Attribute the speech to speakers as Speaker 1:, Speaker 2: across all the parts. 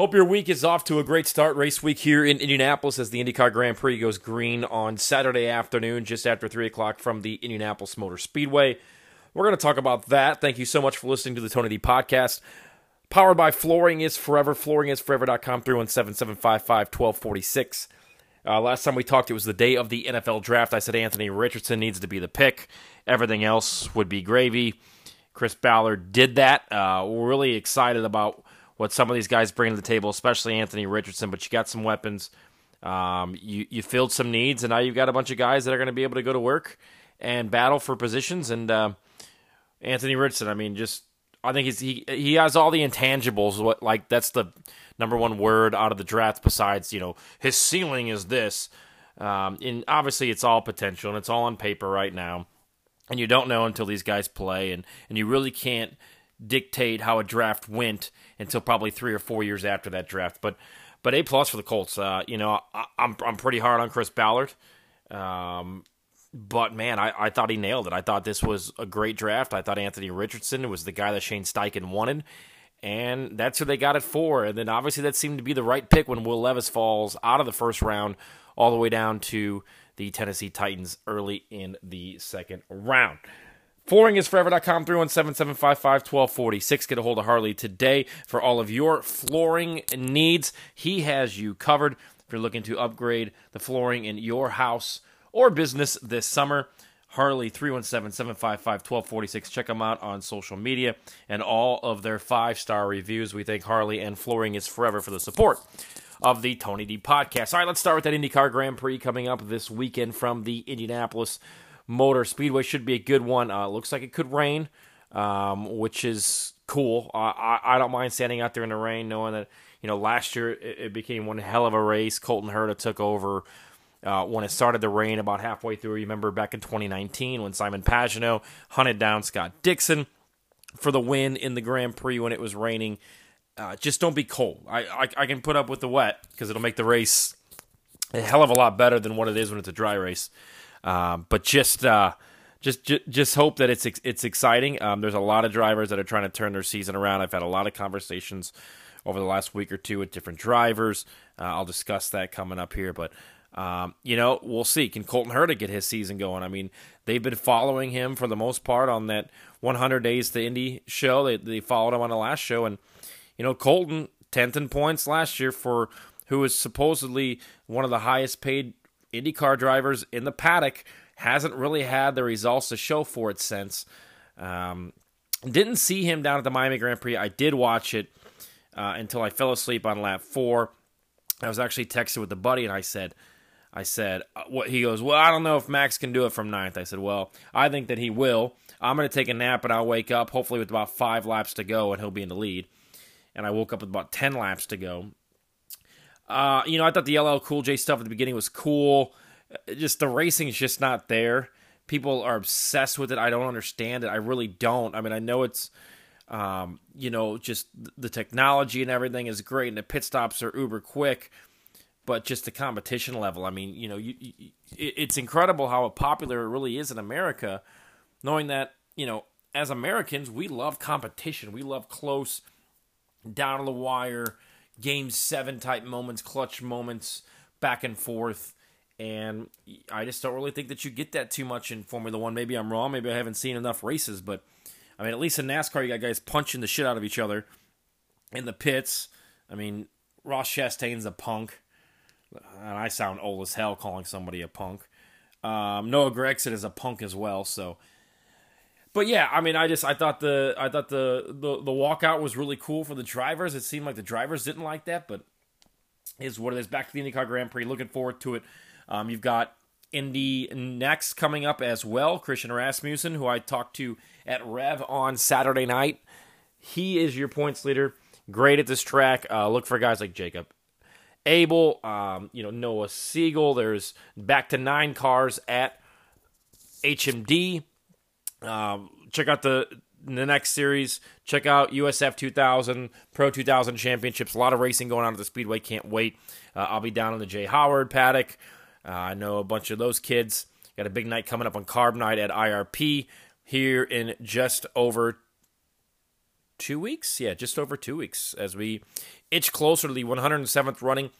Speaker 1: Hope your week is off to a great start. Race week here in Indianapolis as the IndyCar Grand Prix goes green on Saturday afternoon, just after 3 o'clock from the Indianapolis Motor Speedway. We're going to talk about that. Thank you so much for listening to the Tony D podcast. Powered by Flooring is Forever. FlooringIsForever.com, 317 755 1246. Uh, last time we talked, it was the day of the NFL draft. I said Anthony Richardson needs to be the pick. Everything else would be gravy. Chris Ballard did that. Uh, we're really excited about what some of these guys bring to the table, especially Anthony Richardson. But you got some weapons. Um, you you filled some needs, and now you've got a bunch of guys that are going to be able to go to work and battle for positions. And uh, Anthony Richardson, I mean, just I think he's, he he has all the intangibles. What like that's the number one word out of the draft. Besides, you know, his ceiling is this. Um, and obviously, it's all potential and it's all on paper right now. And you don't know until these guys play, and and you really can't dictate how a draft went until probably three or four years after that draft. But but a plus for the Colts. Uh, you know, I, am I'm, I'm pretty hard on Chris Ballard. Um, but man, I, I thought he nailed it. I thought this was a great draft. I thought Anthony Richardson was the guy that Shane Steichen wanted, and that's who they got it for. And then obviously that seemed to be the right pick when Will Levis falls out of the first round all the way down to the Tennessee Titans early in the second round. FlooringIsForever.com, 317-755-1246. Get a hold of Harley today for all of your flooring needs. He has you covered if you're looking to upgrade the flooring in your house or business this summer. Harley, 317-755-1246. Check them out on social media and all of their five-star reviews. We thank Harley and Flooring is Forever for the support of the Tony D podcast. All right, let's start with that IndyCar Grand Prix coming up this weekend from the Indianapolis Motor Speedway should be a good one. Uh, looks like it could rain, um, which is cool. I, I don't mind standing out there in the rain, knowing that you know last year it, it became one hell of a race. Colton Herta took over uh, when it started to rain about halfway through. you Remember back in 2019 when Simon Pagenaud hunted down Scott Dixon for the win in the Grand Prix when it was raining. Uh, just don't be cold. I, I, I can put up with the wet because it'll make the race a hell of a lot better than what it is when it's a dry race. Um, but just uh, just just hope that it's it's exciting. Um, there's a lot of drivers that are trying to turn their season around. I've had a lot of conversations over the last week or two with different drivers. Uh, I'll discuss that coming up here, but. Um, you know, we'll see. Can Colton Herta get his season going? I mean, they've been following him for the most part on that 100 Days to Indy show. They, they followed him on the last show, and you know, Colton 10th in points last year for who was supposedly one of the highest paid IndyCar drivers in the paddock hasn't really had the results to show for it since. Um, didn't see him down at the Miami Grand Prix. I did watch it uh, until I fell asleep on lap four. I was actually texting with a buddy, and I said, I said, uh, what he goes, well, I don't know if Max can do it from ninth. I said, well, I think that he will. I'm going to take a nap and I'll wake up, hopefully with about five laps to go, and he'll be in the lead. And I woke up with about 10 laps to go. Uh, you know, I thought the LL Cool J stuff at the beginning was cool. Just the racing is just not there. People are obsessed with it. I don't understand it. I really don't. I mean, I know it's, um, you know, just the technology and everything is great, and the pit stops are uber quick, but just the competition level. I mean, you know, you, you, it's incredible how popular it really is in America, knowing that you know, as Americans, we love competition. We love close, down to the wire game seven type moments, clutch moments, back and forth. And I just don't really think that you get that too much in Formula One. Maybe I'm wrong. Maybe I haven't seen enough races, but I mean, at least in NASCAR, you got guys punching the shit out of each other in the pits. I mean, Ross Chastain's a punk, and I sound old as hell calling somebody a punk. Um, Noah Gragson is a punk as well, so but yeah, I mean, I just I thought the I thought the, the the walkout was really cool for the drivers. It seemed like the drivers didn't like that, but is what it is. Back to the IndyCar Grand Prix. Looking forward to it. Um, you've got Indy NXT coming up as well. Christian Rasmussen, who I talked to at Rev on Saturday night, he is your points leader. Great at this track. Uh, look for guys like Jacob Abel, um, you know Noah Siegel. There's back to nine cars at HMD. Um, check out the the NXT series. Check out USF 2000, Pro 2000 Championships. A lot of racing going on at the Speedway. Can't wait. Uh, I'll be down in the Jay Howard paddock. Uh, I know a bunch of those kids. Got a big night coming up on Carb Night at IRP here in just over two weeks. Yeah, just over two weeks as we itch closer to the 107th running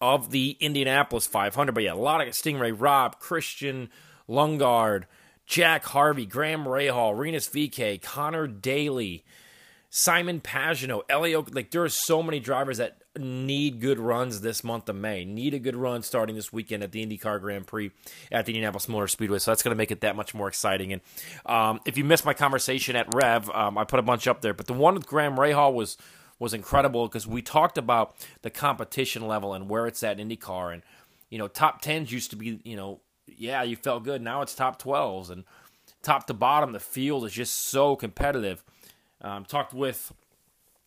Speaker 1: of the Indianapolis 500. But yeah, a lot of Stingray, Robb, Christian, Lundgaard, Jack Harvey, Graham Rahal, Rinus VeeKay, Connor Daly, Simon Pagenaud, Elio. Like there are so many drivers that need good runs this month of May. Need a good run starting this weekend at the IndyCar Grand Prix at the Indianapolis Motor Speedway. So that's going to make it that much more exciting. And um, if you missed my conversation at Rev, um, I put a bunch up there. But the one with Graham Rahal was was incredible because we talked about the competition level and where it's at in IndyCar. And you know, top tens used to be you know, yeah, you felt good. Now it's top twelves and top to bottom. The field is just so competitive. Um, talked with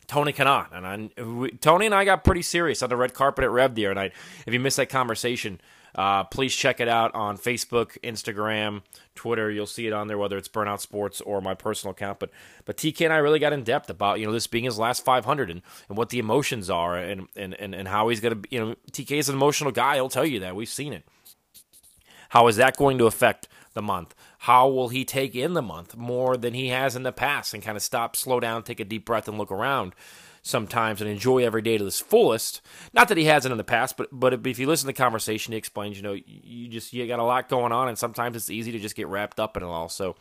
Speaker 1: Tony Kanaan, and I, we, Tony and I got pretty serious on the red carpet at Rev the other night. If you missed that conversation, uh, please check it out on Facebook, Instagram, Twitter. You'll see it on there, whether it's Burnout Sports or my personal account. But but TK and I really got in depth about you know this being his last 500 and, and what the emotions are and and and, and how he's gonna you know TK is an emotional guy. He'll tell you that we've seen it. How is that going to affect the month? How will he take in the month more than he has in the past and kind of stop, slow down, take a deep breath, and look around sometimes and enjoy every day to its fullest? Not that he hasn't in the past, but but if you listen to the conversation, he explains, you know, you just you got a lot going on, and sometimes it's easy to just get wrapped up in it all. So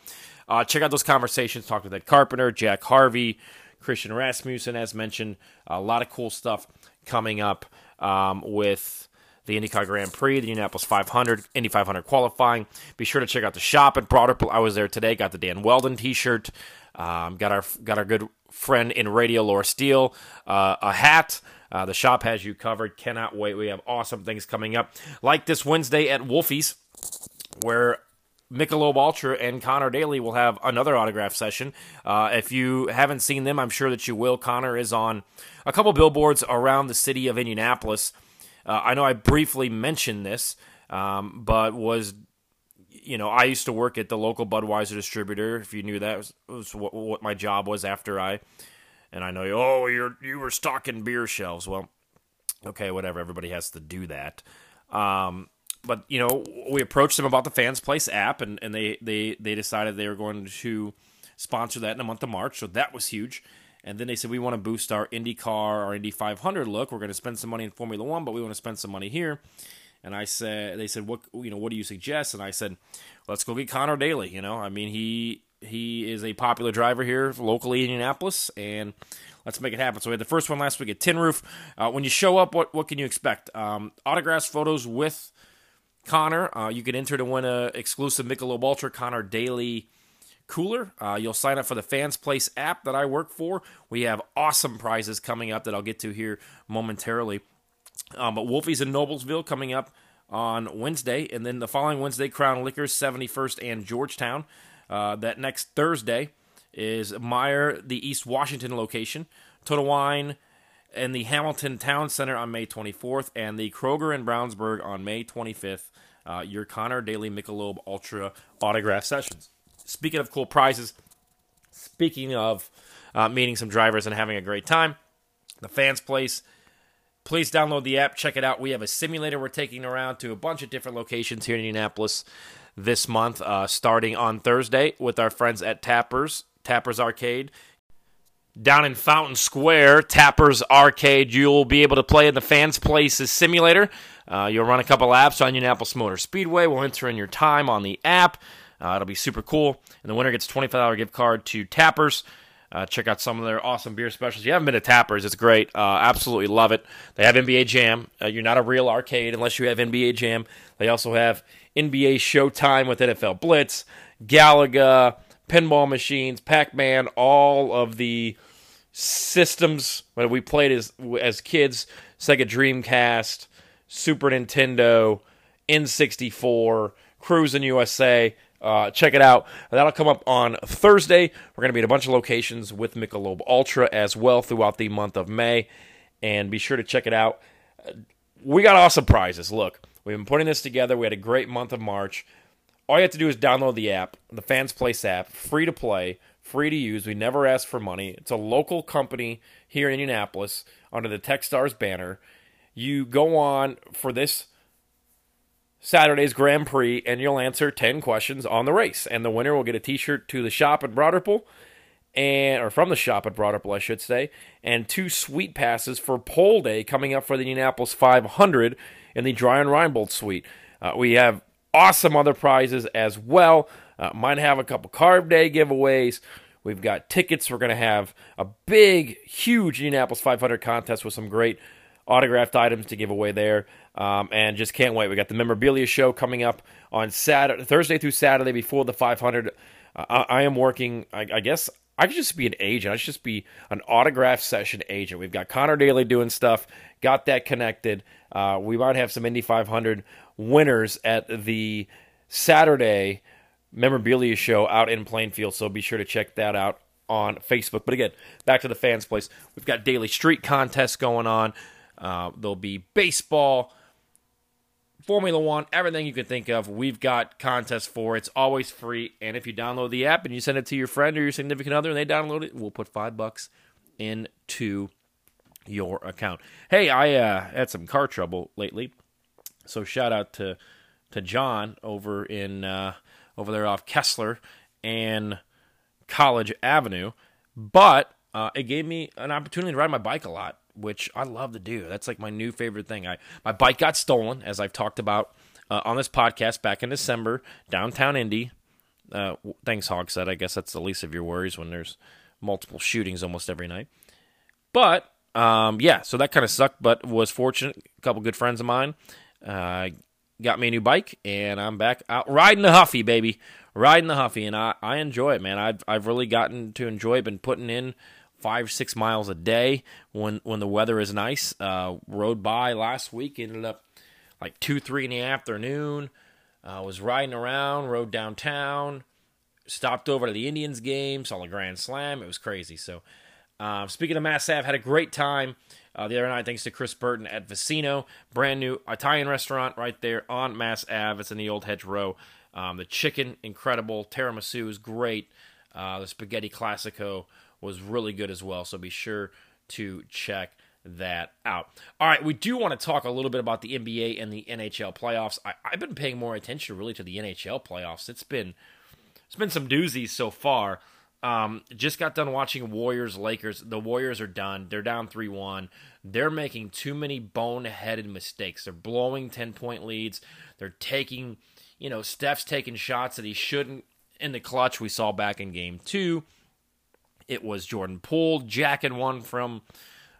Speaker 1: uh, check out those conversations. Talk with Ed Carpenter, Jack Harvey, Christian Rasmussen, as mentioned. A lot of cool stuff coming up um, with the IndyCar Grand Prix, the Indianapolis 500, Indy 500 qualifying. Be sure to check out the shop at Broader. I was there today. Got the Dan Wheldon T-shirt. Um, got our got our good friend in radio, Laura Steele, uh, a hat. Uh, the shop has you covered. Cannot wait. We have awesome things coming up, like this Wednesday at Wolfie's, where Michelob Ultra and Connor Daly will have another autograph session. Uh, if you haven't seen them, I'm sure that you will. Connor is on a couple billboards around the city of Indianapolis. Uh, I know I briefly mentioned this, um, but was you know I used to work at the local Budweiser distributor. If you knew that was, was what, what, my job was after I, and I know oh you're you were stocking beer shelves. Well, okay, whatever. Everybody has to do that. Um, but you know we approached them about the Fans Place app, and, and they they they decided they were going to sponsor that in the month of March. So that was huge. And then they said, we want to boost our IndyCar, our Indy 500 look. We're going to spend some money in Formula One, but we want to spend some money here. And I said, they said, what you know, what do you suggest? And I said, let's go get Connor Daly. You know, I mean, he he is a popular driver here locally in Indianapolis, and let's make it happen. So we had the first one last week at Tin Roof. Uh, when you show up, what what can you expect? Um, autographs, photos with Connor. Uh, you can enter to win a exclusive Michelob Ultra Connor Daly cooler. Uh, you'll sign up for the Fans Place app that I work for. We have awesome prizes coming up that I'll get to here momentarily. Um, but Wolfie's in Noblesville coming up on Wednesday, and then the following Wednesday, Crown Liquors, 71st and Georgetown. Uh, that next Thursday is Meijer, the East Washington location. Total Wine and the Hamilton Town Center on May 24th, and the Kroger in Brownsburg on May 25th. Uh, your Connor Daly Michelob Ultra autograph sessions. Speaking of cool prizes, speaking of uh, meeting some drivers and having a great time, the fans place. Please download the app, check it out. We have a simulator we're taking around to a bunch of different locations here in Indianapolis this month, uh, starting on Thursday with our friends at Tappers, Tappers Arcade. Down in Fountain Square, Tappers Arcade, you'll be able to play in the Fans Places simulator. Uh, you'll run a couple laps on Indianapolis Motor Speedway. We'll enter in your time on the app. Uh, it'll be super cool. And the winner gets a $25 gift card to Tappers. Uh, check out some of their awesome beer specials. If you haven't been to Tappers, it's great. Uh, absolutely love it. They have NBA Jam. Uh, you're not a real arcade unless you have NBA Jam. They also have NBA Showtime with NFL Blitz, Galaga, pinball machines, Pac-Man, all of the systems that we played as as kids, Sega Dreamcast, Super Nintendo, N64, Cruis'n USA. Uh, check it out. That'll come up on Thursday. We're going to be at a bunch of locations with Michelob Ultra as well throughout the month of May. And be sure to check it out. We got awesome prizes. Look, we've been putting this together. We had a great month of March. All you have to do is download the app, the Fans Place app, free to play, free to use. We never ask for money. It's a local company here in Indianapolis under the Techstars banner. You go on for this Saturday's Grand Prix, and you'll answer 10 questions on the race. And the winner will get a t shirt to the shop at Broderpool. and or from the shop at Ripple, I should say, and two sweet passes for pole day coming up for the Indianapolis 500 in the Dreyer and Reinbold suite. Uh, we have awesome other prizes as well. Uh, might have a couple carb day giveaways. We've got tickets. We're going to have a big, huge Indianapolis 500 contest with some great autographed items to give away there. Um, and just can't wait. We got the memorabilia show coming up on Saturday, Thursday through Saturday before the 500. Uh, I, I, am working. I, I, guess I could just be an agent. I should just be an autograph session agent. We've got Connor Daly doing stuff. Got that connected. Uh, we might have some Indy 500 winners at the Saturday memorabilia show out in Plainfield. So be sure to check that out on Facebook. But again, back to the fans' place. We've got daily street contests going on. Uh, there'll be baseball, Formula One, everything you can think of. We've got contests for. It's always free. And if you download the app and you send it to your friend or your significant other and they download it, we'll put five bucks into your account. Hey, I uh, had some car trouble lately. So shout out to to John over in uh, over there off Kessler and College Avenue. But uh, it gave me an opportunity to ride my bike a lot, which I love to do. That's like my new favorite thing. I my bike got stolen, as I've talked about uh, on this podcast back in December, downtown Indy. Uh, thanks, Hogsett. I guess that's the least of your worries when there's multiple shootings almost every night. But um, yeah, so that kind of sucked, but was fortunate. A couple good friends of mine uh, got me a new bike, and I'm back out riding the Huffy, baby, riding the Huffy, and I, I enjoy it, man. I've I've really gotten to enjoy. It. Been putting in five six miles a day when when the weather is nice. Uh, rode by last week, ended up like two three in the afternoon. Uh, was riding around, rode downtown, stopped over to the Indians game, saw the Grand Slam. It was crazy. So, uh, speaking of Mass Ave, had a great time uh, the other night, thanks to Chris Burton at Vicino, brand new Italian restaurant right there on Mass Ave. It's in the old Hedge Row. Um, the chicken, incredible. Tiramisu is great. Uh, the spaghetti classico was really good as well. So be sure to check that out. All right, we do want to talk a little bit about the NBA and the NHL playoffs. I, have been paying more attention really to the NHL playoffs. It's been it's been some doozies so far. Um, just got done watching Warriors Lakers. The Warriors are done. They're down 3 1. They're making too many boneheaded mistakes. They're blowing 10 point leads. They're taking, you know, Steph's taking shots that he shouldn't in the clutch. We saw back in game two. It was Jordan Poole jacking one from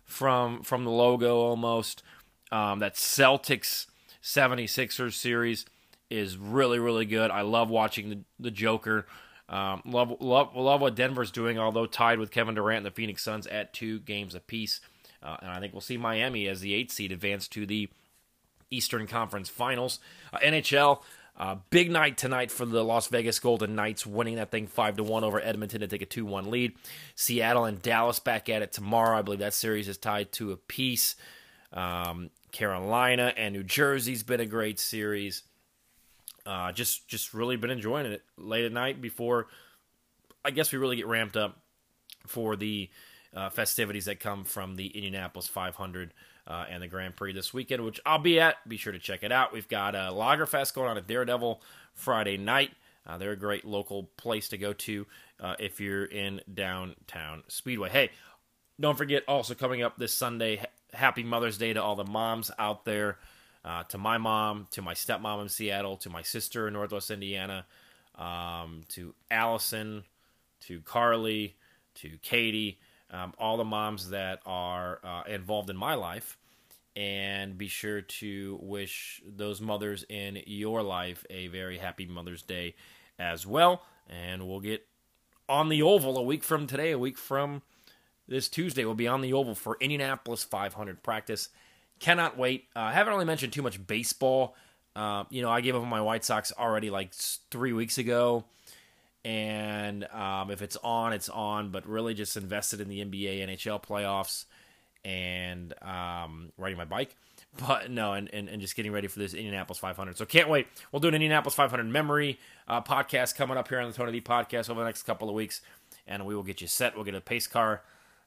Speaker 1: from from the logo almost. Um, that Celtics 76ers series is really, really good. I love watching the, the Joker um, love, love, love what Denver's doing, although tied with Kevin Durant and the Phoenix Suns at two games apiece. Uh, and I think we'll see Miami as the eight seed advance to the Eastern Conference Finals. Uh, NHL, uh, big night tonight for the Las Vegas Golden Knights, winning that thing five to one over Edmonton to take a two one lead. Seattle and Dallas back at it tomorrow. I believe that series is tied to a piece. Um, Carolina and New Jersey's been a great series. Uh, just just really been enjoying it late at night before. I guess we really get ramped up for the uh, festivities that come from the Indianapolis 500 uh, and the Grand Prix this weekend, which I'll be at. Be sure to check it out. We've got a Lagerfest going on at Daredevil Friday night. Uh, they're a great local place to go to uh, if you're in downtown Speedway. Hey, don't forget also coming up this Sunday, Happy Mother's Day to all the moms out there uh, to my mom, to my stepmom in Seattle, to my sister in Northwest Indiana, um, to Allison, to Carly, to Katie, um, all the moms that are uh, involved in my life. And be sure to wish those mothers in your life a very happy Mother's Day as well. And we'll get on the Oval a week from today, a week from this Tuesday. We'll be on the Oval for Indianapolis 500 practice. Cannot wait. Uh, I haven't really mentioned too much baseball. Uh, you know, I gave up on my White Sox already like three weeks ago. And um, if it's on, it's on. But really just invested in the NBA, NHL playoffs, and um, riding my bike. But no, and, and, and just getting ready for this Indianapolis 500. So can't wait. We'll do an Indianapolis 500 memory uh, podcast coming up here on the Tony D podcast over the next couple of weeks. And we will get you set. We'll get a pace car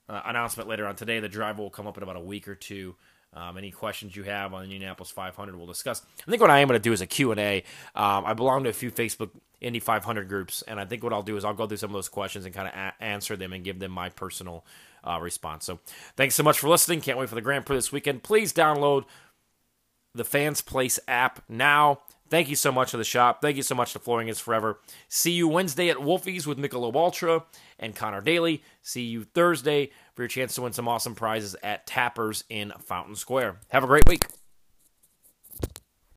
Speaker 1: uh, announcement later on today. The driver will come up in about a week or two Um, any questions you have on the Indianapolis 500, we'll discuss. I think what I am going to do is a Q&A. Um, I belong to a few Facebook Indy 500 groups, and I think what I'll do is I'll go through some of those questions and kind of a- answer them and give them my personal uh, response. So thanks so much for listening. Can't wait for the Grand Prix this weekend. Please download the Fans Place app now. Thank you so much to the shop. Thank you so much to Flooring is Forever. See you Wednesday at Wolfie's with Michelob Ultra and Connor Daly. See you Thursday for your chance to win some awesome prizes at Tappers in Fountain Square. Have a great week.